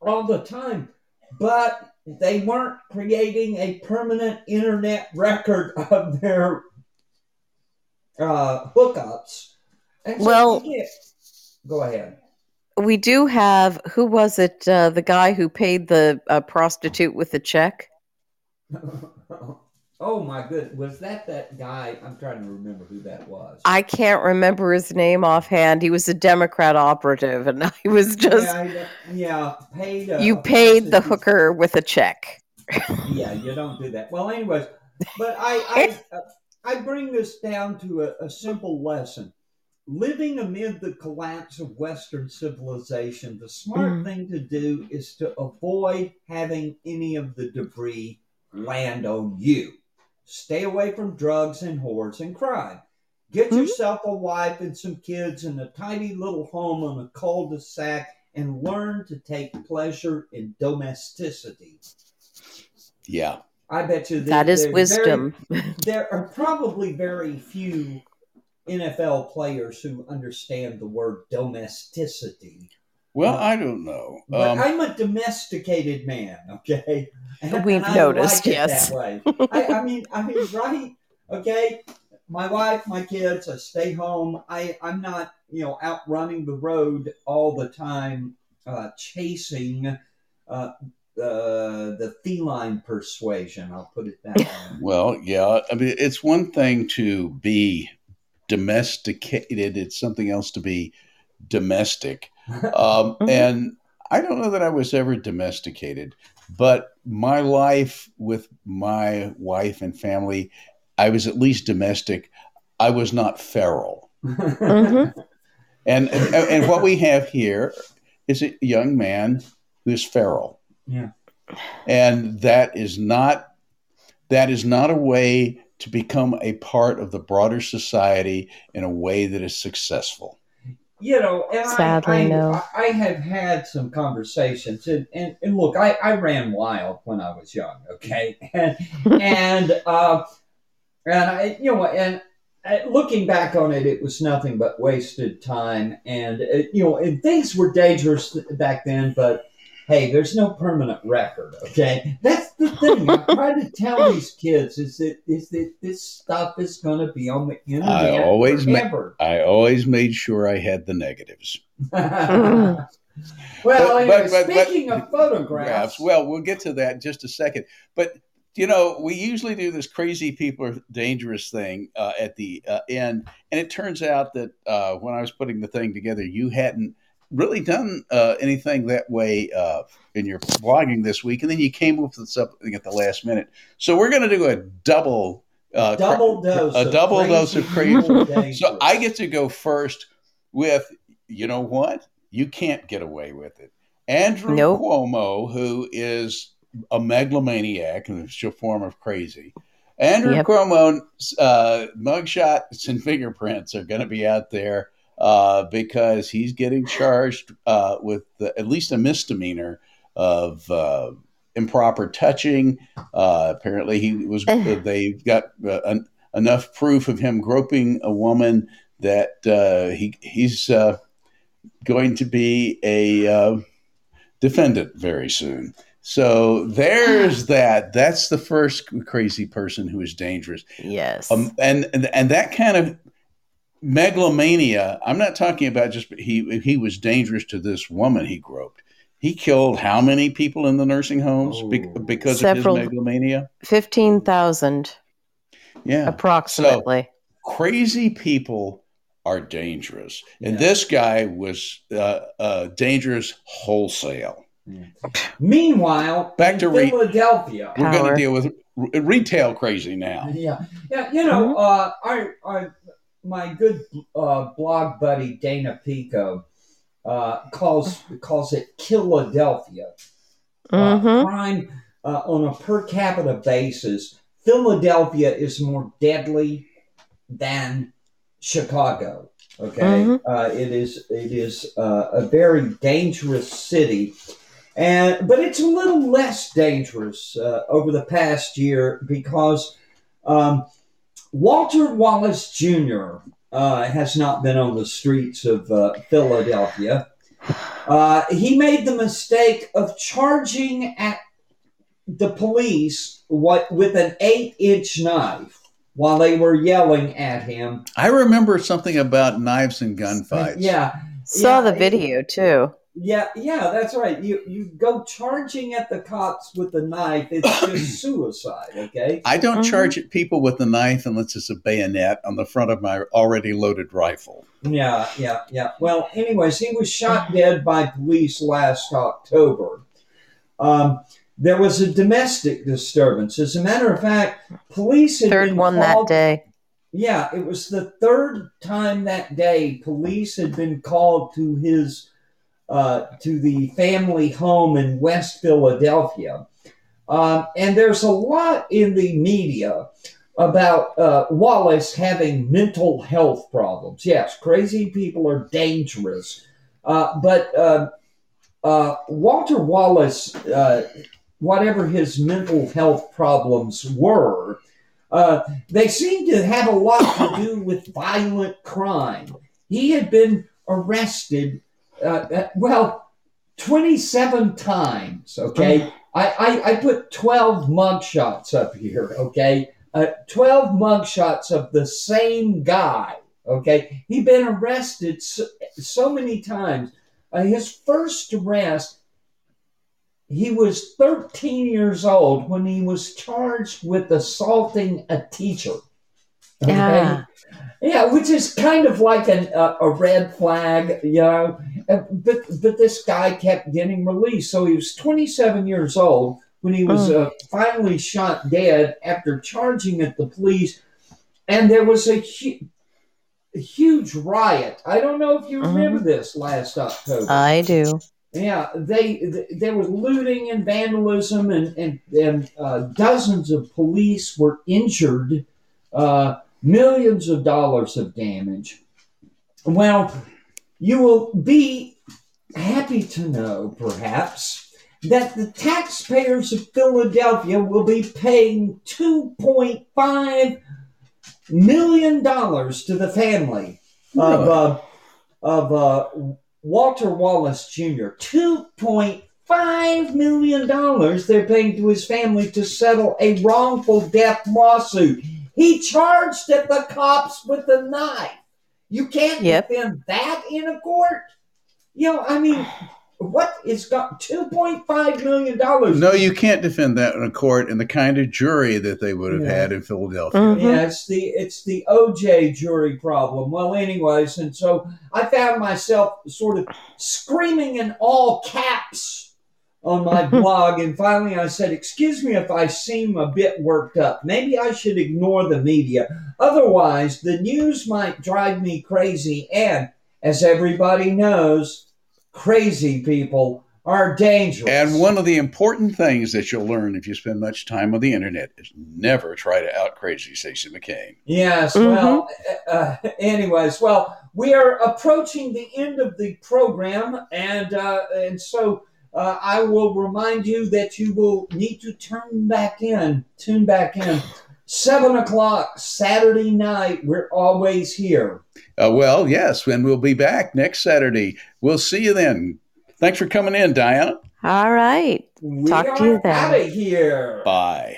all the time, but they weren't creating a permanent internet record of their uh, hookups. And so Well- go ahead. We do have. Who was it? Uh, the guy who paid the uh, prostitute with the check? oh my goodness. was that that guy? I'm trying to remember who that was. I can't remember his name offhand. He was a Democrat operative, and I was just. yeah, yeah, paid. uh, you a paid the hooker with a check. yeah, you don't do that. Well, anyways, but I I, I bring this down to a, a simple lesson. Living amid the collapse of Western civilization, the smart Mhm. thing to do is to avoid having any of the debris land on you. Stay away from drugs and whores and crime. Get Mhm. yourself a wife and some kids in a tiny little home on a cul-de-sac and learn to take pleasure in domesticity. Yeah. I bet you That is wisdom. There, there are probably very few NFL players who understand the word domesticity. Well, I don't know. Um, I'm a domesticated man, okay? And- We've and I noticed, like yes. I, I mean, I mean, right? Okay. My wife, my kids, I stay home. I, I'm not, you know, out running the road all the time, uh, chasing uh, uh, the feline persuasion. I'll put it that way. well, yeah. I mean, it's one thing to be domesticated. It's something else to be domestic. Um, Mhm. And I don't know that I was ever domesticated, but my life with my wife and family, I was at least domestic. I was not feral. Mhm. And and, and what we have here is a young man who's feral. Yeah. And that is not that is not a way to become a part of the broader society in a way that is successsul you know, and Sadly, I, I, no. I, have had some conversations, and, and, and look, I, I ran wild when I was young, okay, and and uh, and I, you know, and uh, looking back on it, it was nothing but wasted time, and uh, you know, and things were dangerous back then, but. Hey, there's no permanent record, okay? That's the thing. I'm trying to tell these kids is that is that this stuff is going to be on the internet always ma- forever. I always made sure I had the negatives. well, But- anyway, but- but- speaking of photographs, Well, we'll get to that in just a second. But you know, we usually do this crazy people are dangerous thing uh, at the uh, end, and it turns out that uh, when I was putting the thing together, you hadn't really done uh, anything that way uh, in your blogging this week, and then you came up with something at the last minute. So we're going to do a double. Uh, cra- double dose, a double crazy dose of crazy. So I get to go first with, you know what? You can't get away with it. Andrew Nope. Cuomo, who is a megalomaniac and a form of crazy. Andrew Yep. Cuomo's uh, mugshots and fingerprints are going to be out there uh, because he's getting charged uh, with the, at least a misdemeanor of uh, improper touching. Uh, apparently, he was. they got uh, en- enough proof of him groping a woman that uh, he he's uh, going to be a uh, defendant very soon. So there's that. That's the first crazy person who is dangerous. Yes. Um, and, and and that kind of megalomania. I'm not talking about just he he was dangerous to this woman he groped. He killed how many people in the nursing homes be- Oh. because Several. of his megalomania? 15,000 Yeah. approximately. crazy people are dangerous, and Yeah. this guy was uh, uh, dangerous wholesale. Meanwhile, Back in to re- Philadelphia. We're going to deal with r- retail crazy now. Yeah, yeah. You know, uh, I, I, my good uh, blog buddy Dana Pico uh, calls calls it Philadelphia. Uh, Mhm. crime uh, on a per capita basis, Philadelphia is more deadly than Chicago. Okay, Mhm. uh, it is it is uh, a very dangerous city, and but it's a little less dangerous uh, over the past year because um, Walter Wallace Jr. Uh, has not been on the streets of uh, Philadelphia. Uh, he made the mistake of charging at the police what with an eight-inch knife while they were yelling at him. I remember something about knives and gunfights. Yeah, Saw yeah, the video too. Yeah, yeah, that's right. You you go charging at the cops with a knife. It's just suicide. Okay. I don't Mhm. charge at people with a knife unless it's a bayonet on the front of my already loaded rifle. Yeah, yeah, yeah. Well, anyways, he was shot dead by police last October. Um, there was a domestic disturbance. As a matter of fact, police had Third been one that day. Yeah, it was the third time that day police had been called to his uh, to the family home in West Philadelphia, um, and there's a lot in the media about uh, Wallace having mental health problems. Yes, crazy people are dangerous, uh, but uh, uh, Walter Wallace, uh, whatever his mental health problems were. Uh, they seem to have a lot to do with violent crime. He had been arrested, uh, uh, well, 27 times, okay? I, I, I put 12 mugshots up here, okay? Uh, 12 mugshots of the same guy, okay? He'd been arrested so, so many times. Uh, his first arrest, he was 13 years old when he was charged with assaulting a teacher. Okay? Yeah. Yeah, which is kind of like an, uh, a red flag, you know. But but this guy kept getting released, so he was 27 years old when he was uh, finally shot dead after charging at the police, and there was a, hu- a huge riot. I don't know if you remember this last October. I do. Yeah, they th- there was looting and vandalism, and and, and uh, dozens of police were injured, uh, millions of dollars of damage. Well, you will be happy to know, perhaps, that the taxpayers of Philadelphia will be paying two point five million dollars to the family of uh, of uh, Walter Wallace Jr. Two point five million dollars they're paying to his family to settle a wrongful death lawsuit. He charged at the cops with a knife. You can't Yep. defend that in a court. You know, I mean, what is got two point five million dollars? No, you can't defend that in a court and the kind of jury that they would have Yeah. had in Philadelphia. Mhm. Yeah, it's the it's the OJ jury problem. Well, anyways, and so I found myself sort of screaming in all caps on my blog, and finally I said, "Excuse me if I seem a bit worked up. Maybe I should ignore the media. Otherwise, the news might drive me crazy. And as everybody knows, crazy people are dangerous. And one of the important things that you'll learn if you spend much time on the internet is never try to out crazy Stacy McCain. Yes, Mhm. well, uh, anyways, well, we are approaching the end of the program, and uh, and so uh, I will remind you that you will need to turn back in, tune back in Seven o'clock Saturday night. We're always here. Uh, well, yes, and we'll be back next Saturday. We'll see you then. Thanks for coming in, Dianna. All right. We Talk to you then. out of here. Bye.